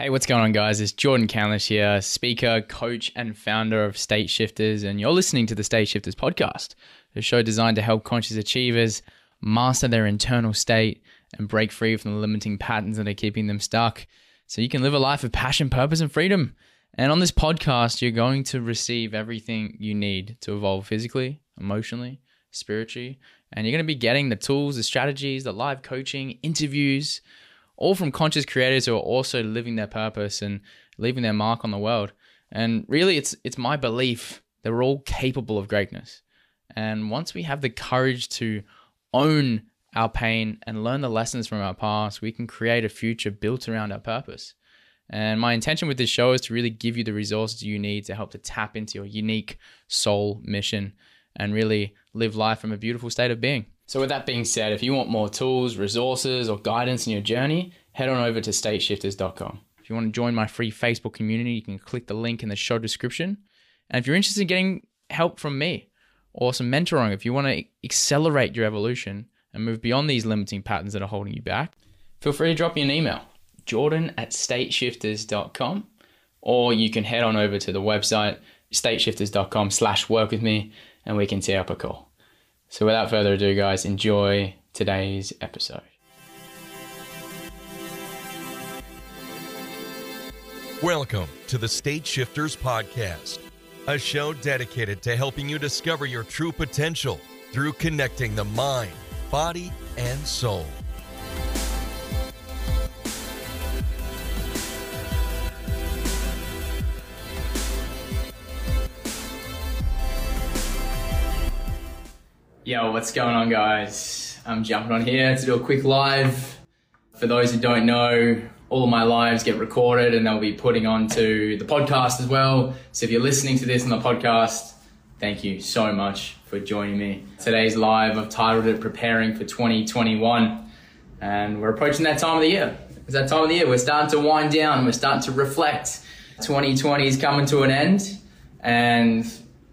Hey, what's going on, guys? It's Jordan Candlish here, speaker, coach, and founder of State Shifters, and you're listening to the State Shifters podcast, a show designed to help conscious achievers master their internal state and break free from the limiting patterns that are keeping them stuck so you can live a life of passion, purpose, and freedom. And on this podcast, you're going to receive everything you need to evolve physically, emotionally, spiritually, and you're going to be getting the tools, the strategies, the live coaching, interviews all from conscious creators who are also living their purpose and leaving their mark on the world. And really, it's it's my belief that we're all capable of greatness. And once we have the courage to own our pain and learn the lessons from our past, we can create a future built around our purpose. And my intention with this show is to really give you the resources you need to help to tap into your unique soul mission and really live life from a beautiful state of being. So, with that being said, if you want more tools, resources, or guidance in your journey, head on over to stateshifters.com. If you want to join my free Facebook community, you can click the link in the show description. And if you're interested in getting help from me or some mentoring, if you want to accelerate your evolution and move beyond these limiting patterns that are holding you back, feel free to drop me an email, jordan at stateshifters.com, or you can head on over to the website, stateshifters.com slash work with me, and we can tee up a call. So without further ado, guys, enjoy today's episode. Welcome to the State Shifters Podcast, a show dedicated to helping you discover your true potential through connecting the mind, body, and soul. Yo, what's going on, guys? I'm jumping on here to do a quick live. For those who don't know, all of my lives get recorded and they'll be putting onto the podcast as well. So if you're listening to this on the podcast, thank you so much for joining me. Today's live, I've titled it Preparing for 2021. And we're approaching that time of the year. It's that time of the year. We're starting to wind down. We're starting to reflect. 2020 is coming to an end. And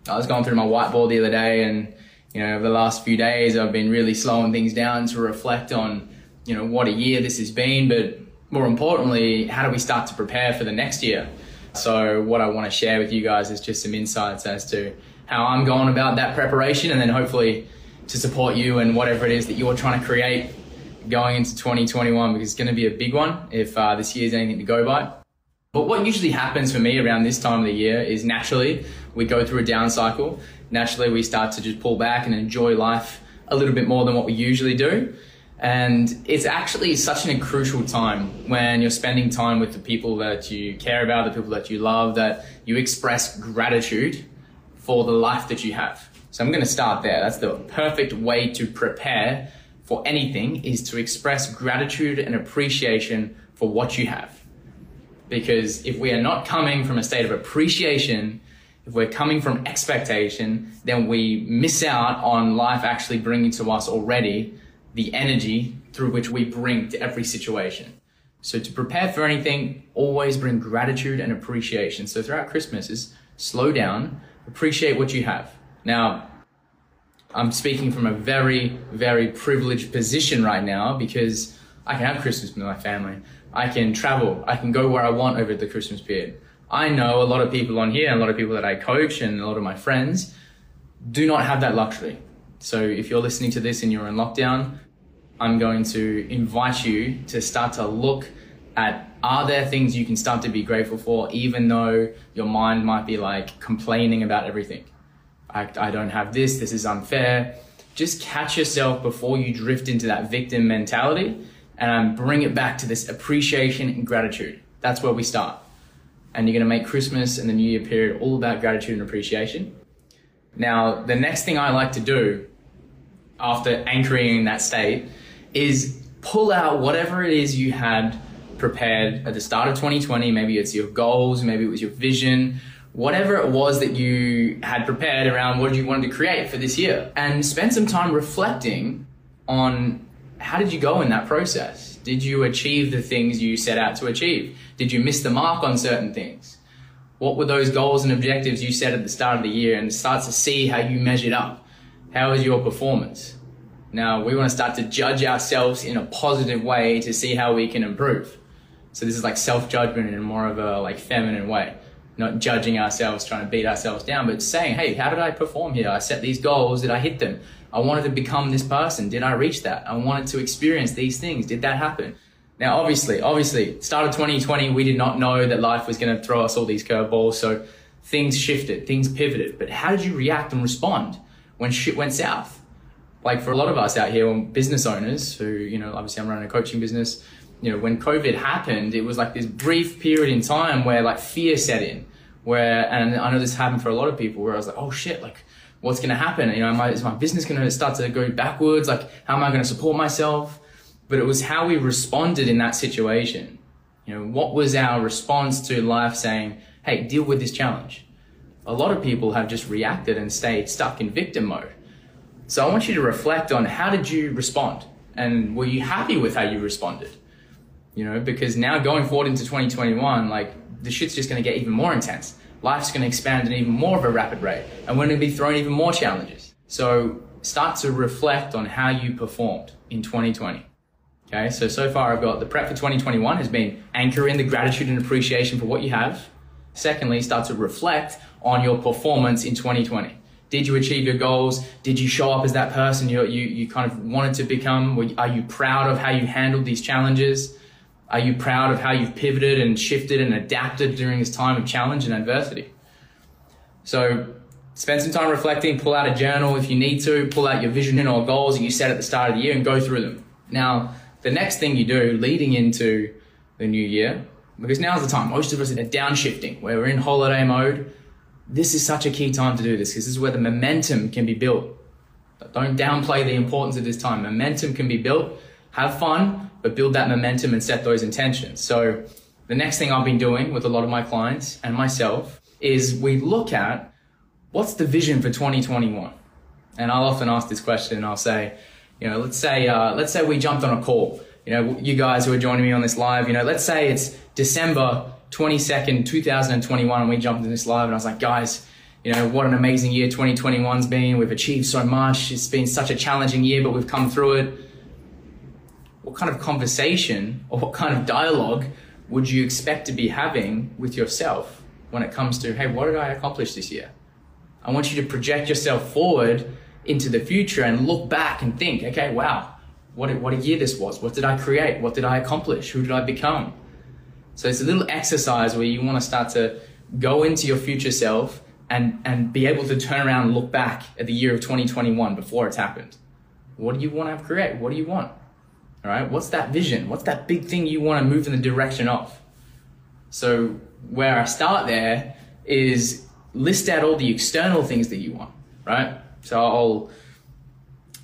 I was going through my whiteboard the other day and you know, over the last few days, I've been really slowing things down to reflect on, you know, what a year this has been, but more importantly, how do we start to prepare for the next year? So, what I want to share with you guys is just some insights as to how I'm going about that preparation, and then hopefully to support you and whatever it is that you're trying to create going into 2021, because it's going to be a big one if uh, this year's anything to go by. But what usually happens for me around this time of the year is naturally we go through a down cycle naturally we start to just pull back and enjoy life a little bit more than what we usually do. And it's actually such an crucial time when you're spending time with the people that you care about, the people that you love, that you express gratitude for the life that you have. So I'm going to start there. That's the perfect way to prepare for anything is to express gratitude and appreciation for what you have. Because if we are not coming from a state of appreciation, if we're coming from expectation, then we miss out on life actually bringing to us already the energy through which we bring to every situation. So to prepare for anything, always bring gratitude and appreciation. So throughout Christmas is slow down, appreciate what you have. Now, I'm speaking from a very, very privileged position right now because I can have Christmas with my family. I can travel. I can go where I want over the Christmas period. I know a lot of people on here, a lot of people that I coach, and a lot of my friends do not have that luxury. So if you're listening to this and you're in lockdown, I'm going to invite you to start to look at are there things you can start to be grateful for, even though your mind might be like complaining about everything. I, I don't have this, this is unfair. Just catch yourself before you drift into that victim mentality and bring it back to this appreciation and gratitude. That's where we start and you're going to make Christmas and the New Year period all about gratitude and appreciation. Now, the next thing I like to do after anchoring in that state is pull out whatever it is you had prepared at the start of 2020. Maybe it's your goals, maybe it was your vision, whatever it was that you had prepared around what you wanted to create for this year. And spend some time reflecting on how did you go in that process? Did you achieve the things you set out to achieve? Did you miss the mark on certain things? What were those goals and objectives you set at the start of the year and start to see how you measured up? How was your performance? Now we want to start to judge ourselves in a positive way to see how we can improve. So this is like self judgment in more of a like feminine way, not judging ourselves, trying to beat ourselves down, but saying, hey, how did I perform here? I set these goals. Did I hit them? I wanted to become this person. Did I reach that? I wanted to experience these things. Did that happen? Now, obviously, obviously, start of 2020, we did not know that life was going to throw us all these curveballs. So things shifted, things pivoted. But how did you react and respond when shit went south? Like for a lot of us out here, business owners who, you know, obviously I'm running a coaching business. You know, when COVID happened, it was like this brief period in time where like fear set in. Where, and I know this happened for a lot of people where I was like, oh shit, like what's going to happen? You know, my, is my business going to start to go backwards? Like, how am I going to support myself? But it was how we responded in that situation. You know, what was our response to life saying, hey, deal with this challenge? A lot of people have just reacted and stayed stuck in victim mode. So I want you to reflect on how did you respond? And were you happy with how you responded? You know, because now going forward into 2021, like the shit's just going to get even more intense. Life's going to expand at even more of a rapid rate, and we're going to be thrown even more challenges. So start to reflect on how you performed in 2020. Okay, so so far I've got the prep for 2021 has been anchoring the gratitude and appreciation for what you have. Secondly, start to reflect on your performance in 2020. Did you achieve your goals? Did you show up as that person you, you, you kind of wanted to become? Are you proud of how you handled these challenges? Are you proud of how you've pivoted and shifted and adapted during this time of challenge and adversity? So spend some time reflecting, pull out a journal if you need to, pull out your vision or goals that you set at the start of the year and go through them. Now, the next thing you do leading into the new year, because now's the time, most of us are downshifting, where we're in holiday mode. This is such a key time to do this because this is where the momentum can be built. Don't downplay the importance of this time. Momentum can be built. Have fun, but build that momentum and set those intentions. So the next thing I've been doing with a lot of my clients and myself is we look at what's the vision for 2021? And I'll often ask this question and I'll say, you know, let's say, uh, let's say we jumped on a call, you know, you guys who are joining me on this live, you know, let's say it's December 22nd, 2021 and we jumped in this live and I was like, guys, you know, what an amazing year 2021's been. We've achieved so much. It's been such a challenging year, but we've come through it. What kind of conversation or what kind of dialogue would you expect to be having with yourself when it comes to, hey, what did I accomplish this year? I want you to project yourself forward into the future and look back and think, okay, wow, what a, what a year this was. What did I create? What did I accomplish? Who did I become? So it's a little exercise where you want to start to go into your future self and, and be able to turn around and look back at the year of 2021 before it's happened. What do you want to create? What do you want? All right. What's that vision? What's that big thing you want to move in the direction of? So where I start there is list out all the external things that you want, right? So I'll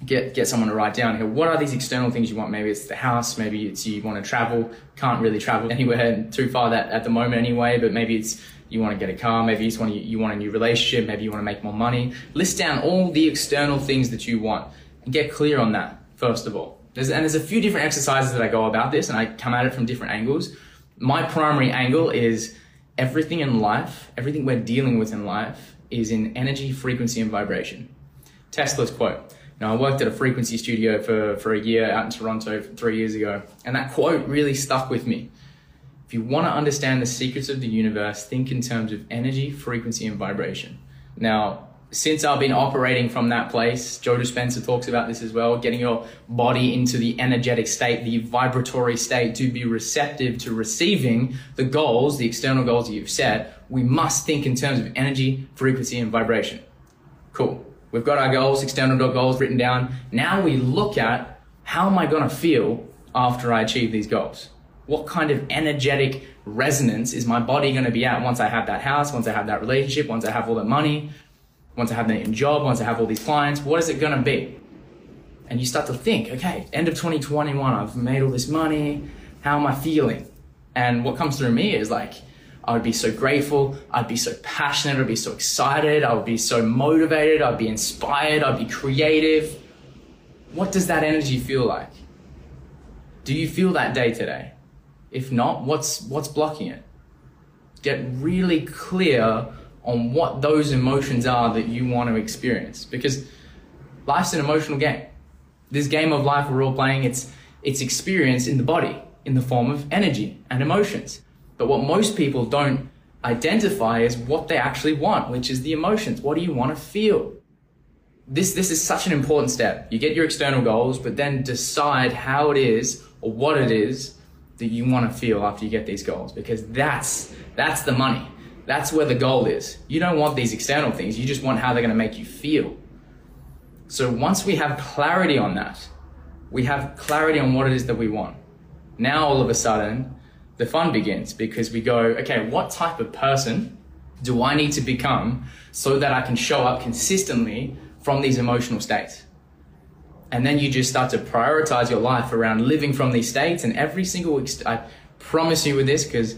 get get someone to write down here. What are these external things you want? Maybe it's the house. Maybe it's you want to travel. Can't really travel anywhere too far that at the moment anyway. But maybe it's you want to get a car. Maybe you just want to, you want a new relationship. Maybe you want to make more money. List down all the external things that you want and get clear on that first of all. There's, and there's a few different exercises that I go about this, and I come at it from different angles. My primary angle is everything in life, everything we're dealing with in life, is in energy, frequency, and vibration. Tesla's quote. Now, I worked at a frequency studio for, for a year out in Toronto three years ago, and that quote really stuck with me. If you want to understand the secrets of the universe, think in terms of energy, frequency, and vibration. Now, since I've been operating from that place, Joe Dispenza talks about this as well, getting your body into the energetic state, the vibratory state to be receptive to receiving the goals, the external goals that you've set. We must think in terms of energy, frequency, and vibration. Cool. We've got our goals, external goals written down. Now we look at how am I going to feel after I achieve these goals? What kind of energetic resonance is my body going to be at once I have that house, once I have that relationship, once I have all the money, once I have the job, once I have all these clients? What is it going to be? And you start to think, okay, end of 2021, I've made all this money. How am I feeling? And what comes through me is like, I would be so grateful. I'd be so passionate. I'd be so excited. I would be so motivated. I'd be inspired. I'd be creative. What does that energy feel like? Do you feel that day today? If not, what's, what's blocking it? Get really clear on what those emotions are that you want to experience because life's an emotional game. This game of life we're all playing, it's, it's experienced in the body. in the form of energy and emotions. But what most people don't identify is what they actually want, which is the emotions. What do you want to feel? This, this is such an important step. You get your external goals, but then decide how it is or what it is that you want to feel after you get these goals because that's, that's the money. That's where the goal is. You don't want these external things. You just want how they're going to make you feel. So once we have clarity on that, we have clarity on what it is that we want. Now all of a sudden, the fun begins because we go, okay, what type of person do I need to become so that I can show up consistently from these emotional states? And then you just start to prioritize your life around living from these states. And every single, week I promise you with this, because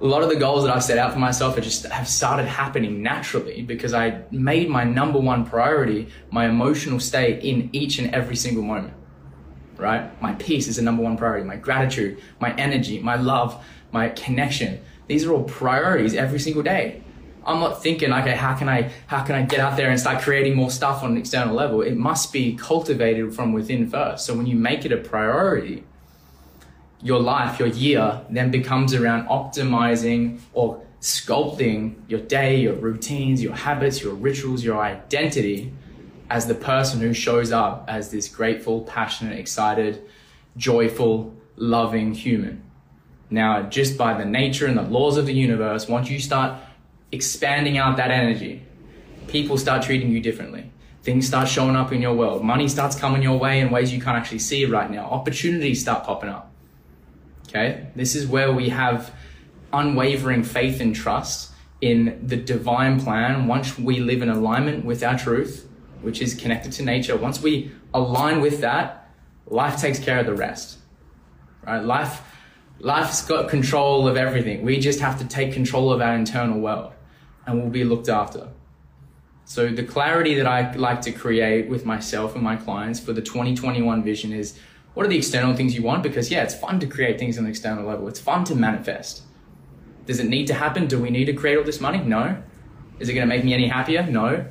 a lot of the goals that I've set out for myself are just have started happening naturally because I made my number one priority my emotional state in each and every single moment. Right? My peace is the number one priority. My gratitude, my energy, my love, my connection. These are all priorities every single day. I'm not thinking, okay, how can I how can I get out there and start creating more stuff on an external level? It must be cultivated from within first. So when you make it a priority, your life, your year, then becomes around optimizing or sculpting your day, your routines, your habits, your rituals, your identity as the person who shows up as this grateful, passionate, excited, joyful, loving human. Now, just by the nature and the laws of the universe, once you start expanding out that energy, people start treating you differently. Things start showing up in your world. Money starts coming your way in ways you can't actually see right now. Opportunities start popping up Okay. This is where we have unwavering faith and trust in the divine plan. Once we live in alignment with our truth, which is connected to nature, once we align with that, life takes care of the rest. Right? Life, life's got control of everything. We just have to take control of our internal world and we'll be looked after. So the clarity that I like to create with myself and my clients for the 2021 vision is what are the external things you want? Because yeah, it's fun to create things on the external level. It's fun to manifest. Does it need to happen? Do we need to create all this money? No. Is it going to make me any happier? No.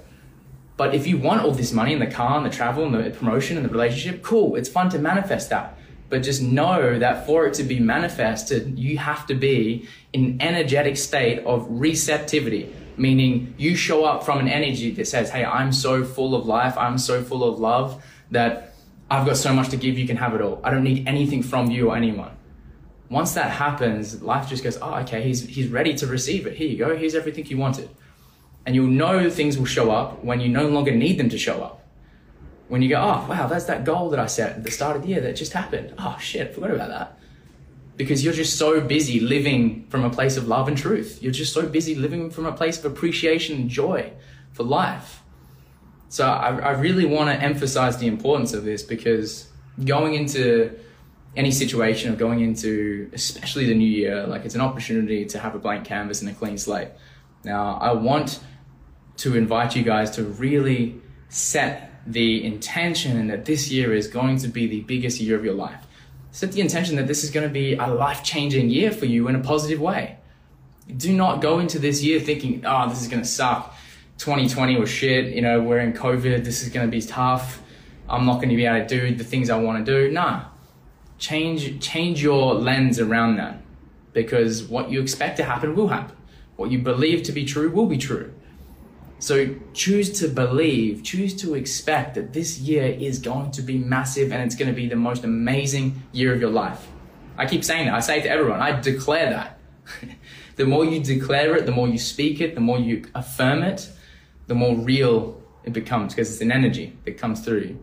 But if you want all this money and the car and the travel and the promotion and the relationship, cool. It's fun to manifest that. But just know that for it to be manifested, you have to be in an energetic state of receptivity, meaning you show up from an energy that says, Hey, I'm so full of life. I'm so full of love that I've got so much to give, you can have it all. I don't need anything from you or anyone. Once that happens, life just goes, oh, okay, he's, he's ready to receive it. Here you go. Here's everything you wanted. And you'll know things will show up when you no longer need them to show up. When you go, oh, wow, that's that goal that I set at the start of the year that just happened. Oh, shit, I forgot about that. Because you're just so busy living from a place of love and truth. You're just so busy living from a place of appreciation and joy for life. So I, I really want to emphasize the importance of this because going into any situation or going into especially the new year, like it's an opportunity to have a blank canvas and a clean slate. Now, I want to invite you guys to really set the intention that this year is going to be the biggest year of your life. Set the intention that this is going to be a life changing year for you in a positive way. Do not go into this year thinking, oh, this is going to suck. 2020 was shit. You know, we're in COVID. This is going to be tough. I'm not going to be able to do the things I want to do. Nah, change change your lens around that because what you expect to happen will happen. What you believe to be true will be true. So choose to believe, choose to expect that this year is going to be massive and it's going to be the most amazing year of your life. I keep saying that. I say it to everyone. I declare that. the more you declare it, the more you speak it, the more you affirm it, the more real it becomes because it's an energy that comes through you.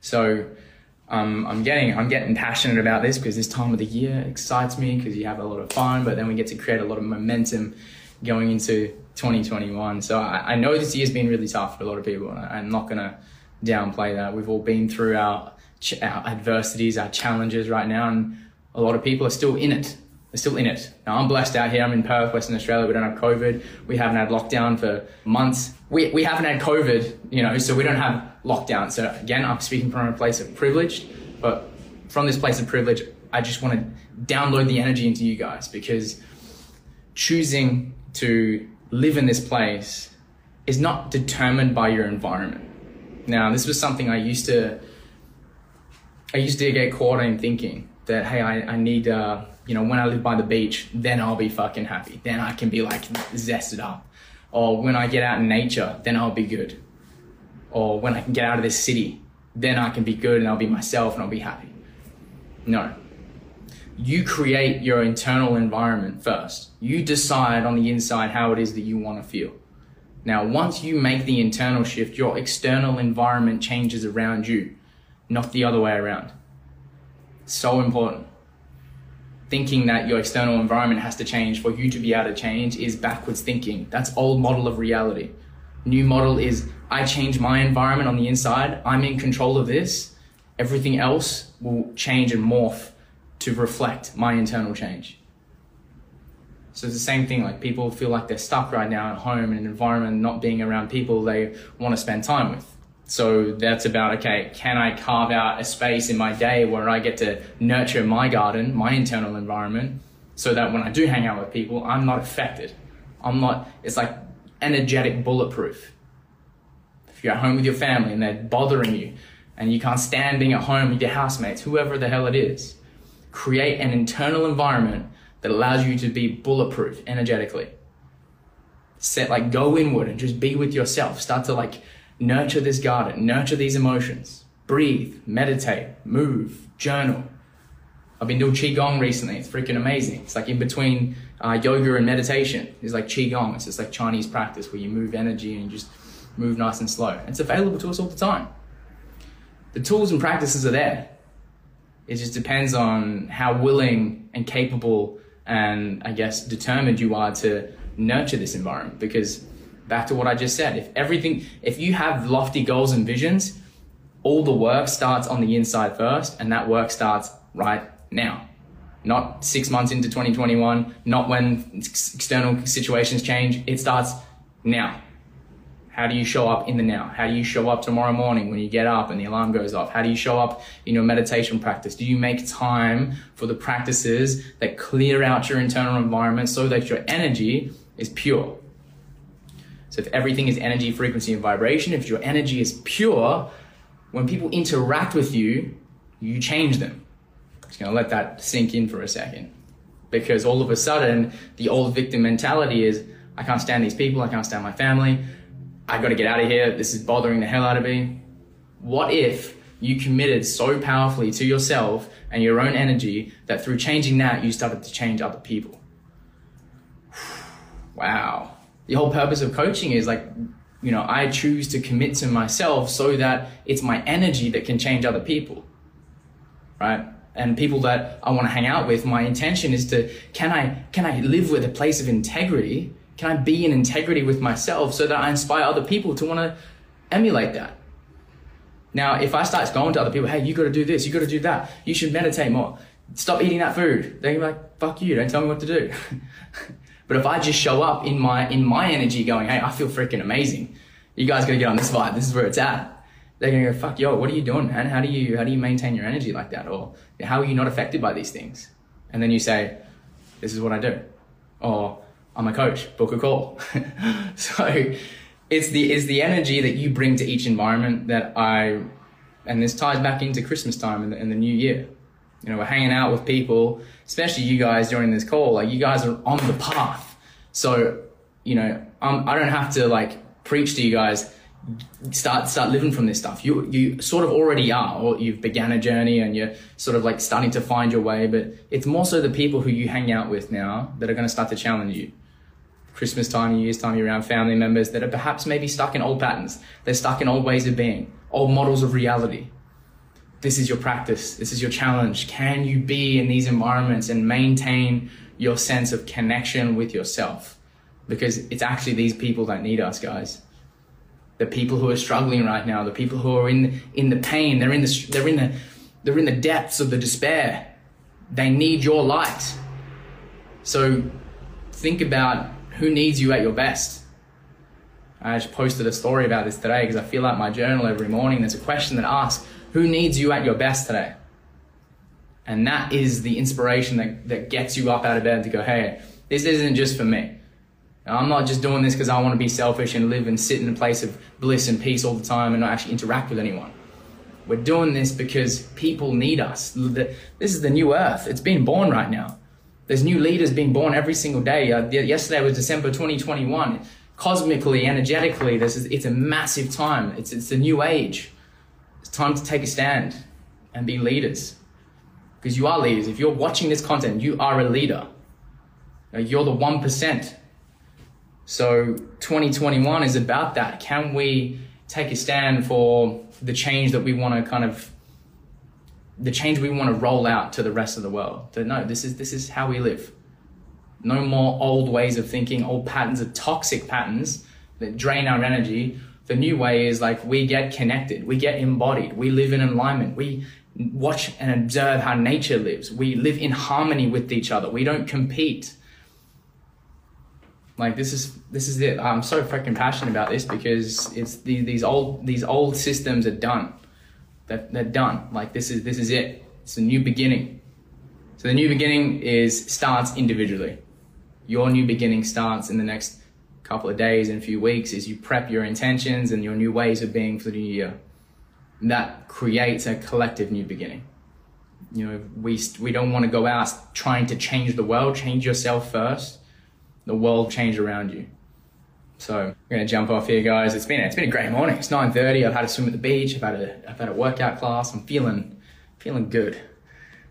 So um, I'm getting I'm getting passionate about this because this time of the year excites me because you have a lot of fun, but then we get to create a lot of momentum going into 2021. So I, I know this year's been really tough for a lot of people, and I'm not gonna downplay that. We've all been through our, our adversities, our challenges right now, and a lot of people are still in it They're still in it. Now, I'm blessed out here. I'm in Perth, Western Australia. We don't have COVID. We haven't had lockdown for months. We, we haven't had COVID, you know, so we don't have lockdown. So, again, I'm speaking from a place of privilege, but from this place of privilege, I just want to download the energy into you guys because choosing to live in this place is not determined by your environment. Now, this was something I used to I used to get caught in thinking that hey, I, I need uh, you know when I live by the beach, then I'll be fucking happy. Then I can be like zested up. Or when I get out in nature, then I'll be good. Or when I can get out of this city, then I can be good and I'll be myself and I'll be happy. No. You create your internal environment first. You decide on the inside how it is that you want to feel. Now, once you make the internal shift, your external environment changes around you, not the other way around. So important. Thinking that your external environment has to change for you to be able to change is backwards thinking. That's old model of reality. New model is I change my environment on the inside, I'm in control of this, everything else will change and morph to reflect my internal change. So it's the same thing, like people feel like they're stuck right now at home in an environment, not being around people they want to spend time with. So that's about, okay, can I carve out a space in my day where I get to nurture my garden, my internal environment, so that when I do hang out with people, I'm not affected. I'm not, it's like energetic bulletproof. If you're at home with your family and they're bothering you and you can't stand being at home with your housemates, whoever the hell it is, create an internal environment that allows you to be bulletproof energetically. Set like go inward and just be with yourself. Start to like nurture this garden, nurture these emotions. Breathe, meditate, move, journal. I've been doing Qigong recently. It's freaking amazing. It's like in between uh, yoga and meditation. It's like Qigong. It's just like Chinese practice where you move energy and you just move nice and slow. It's available to us all the time. The tools and practices are there. It just depends on how willing and capable and I guess determined you are to nurture this environment. Because back to what I just said, if everything, if you have lofty goals and visions, all the work starts on the inside first, and that work starts right now. Not six months into 2021, not when external situations change. It starts now. How do you show up in the now? How do you show up tomorrow morning when you get up and the alarm goes off? How do you show up in your meditation practice? Do you make time for the practices that clear out your internal environment so that your energy is pure? So if everything is energy, frequency, and vibration, if your energy is pure, when people interact with you, you change them. I'm just gonna let that sink in for a second. Because all of a sudden, the old victim mentality is, I can't stand these people, I can't stand my family, I got to get out of here. This is bothering the hell out of me. What if you committed so powerfully to yourself and your own energy that through changing that, you started to change other people? wow. The whole purpose of coaching is like, you know, I choose to commit to myself so that it's my energy that can change other people. Right? And people that I want to hang out with, my intention is to, can I, can I live with a place of integrity can I be in integrity with myself so that I inspire other people to want to emulate that? Now, if I start going to other people, hey, you got to do this, you got to do that, you should meditate more, stop eating that food, they're like, fuck you, don't tell me what to do. but if I just show up in my in my energy, going, hey, I feel freaking amazing, you guys got to get on this vibe. This is where it's at. They're gonna go, fuck, yo, what are you doing, man? How do you how do you maintain your energy like that, or how are you not affected by these things? And then you say, this is what I do, or I'm a coach, book a call. so it's the it's the energy that you bring to each environment that I and this ties back into Christmas time and the, and the new year. You know, we're hanging out with people, especially you guys during this call. Like you guys are on the path. So, you know, I'm, I don't have to like preach to you guys start start living from this stuff. You you sort of already are, or you've began a journey and you're sort of like starting to find your way. But it's more so the people who you hang out with now that are going to start to challenge you. Christmas time, New Year's time, you're around family members that are perhaps maybe stuck in old patterns. They're stuck in old ways of being, old models of reality. This is your practice. This is your challenge. Can you be in these environments and maintain your sense of connection with yourself? Because it's actually these people that need us, guys. The people who are struggling right now, the people who are in in the pain, they're in the they're in the they're in the depths of the despair. They need your light. So think about who needs you at your best? I just posted a story about this today because I feel like my journal every morning. There's a question that asks, Who needs you at your best today? And that is the inspiration that, that gets you up out of bed to go, Hey, this isn't just for me. I'm not just doing this because I want to be selfish and live and sit in a place of bliss and peace all the time and not actually interact with anyone. We're doing this because people need us. This is the new earth. It's being born right now. There's new leaders being born every single day. Uh, yesterday was December 2021. Cosmically, energetically, this is, it's a massive time. It's, it's a new age. It's time to take a stand and be leaders. Because you are leaders. If you're watching this content, you are a leader. You're the 1%. So 2021 is about that. Can we take a stand for the change that we want to kind of the change we want to roll out to the rest of the world. That no, this is this is how we live. No more old ways of thinking, old patterns of toxic patterns that drain our energy. The new way is like we get connected, we get embodied, we live in alignment, we watch and observe how nature lives. We live in harmony with each other. We don't compete. Like this is this is it. I'm so freaking passionate about this because it's the, these old these old systems are done they're, they're done. Like this is this is it. It's a new beginning. So the new beginning is starts individually. Your new beginning starts in the next couple of days and a few weeks as you prep your intentions and your new ways of being for the new year. And that creates a collective new beginning. You know, we we don't want to go out trying to change the world. Change yourself first. The world change around you. So we're gonna jump off here, guys. It's been it's been a great morning. It's 9:30. I've had a swim at the beach. I've had a I've had a workout class. I'm feeling feeling good.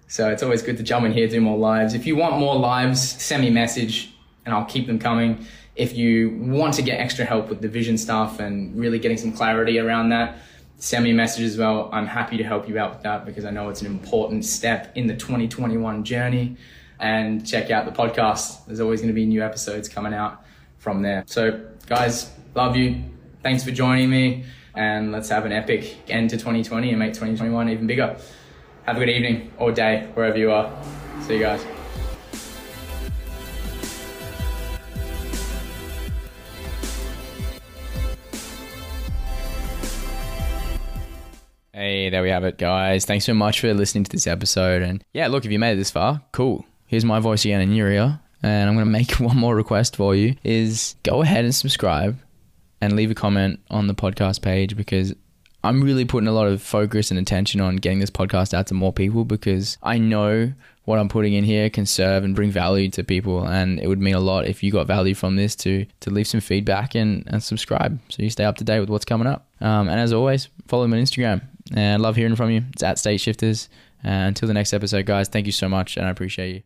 So it's always good to jump in here, do more lives. If you want more lives, send me a message, and I'll keep them coming. If you want to get extra help with the vision stuff and really getting some clarity around that, send me a message as well. I'm happy to help you out with that because I know it's an important step in the 2021 journey. And check out the podcast. There's always going to be new episodes coming out from there. So guys, love you. Thanks for joining me. And let's have an epic end to 2020 and make 2021 even bigger. Have a good evening or day, wherever you are. See you guys. Hey, there we have it, guys. Thanks so much for listening to this episode. And yeah, look, if you made it this far, cool. Here's my voice again in your ear and I'm going to make one more request for you is go ahead and subscribe and leave a comment on the podcast page because I'm really putting a lot of focus and attention on getting this podcast out to more people because I know what I'm putting in here can serve and bring value to people and it would mean a lot if you got value from this to to leave some feedback and, and subscribe so you stay up to date with what's coming up. Um, and as always, follow me on Instagram. And I love hearing from you. It's at State Shifters. Uh, until the next episode, guys, thank you so much and I appreciate you.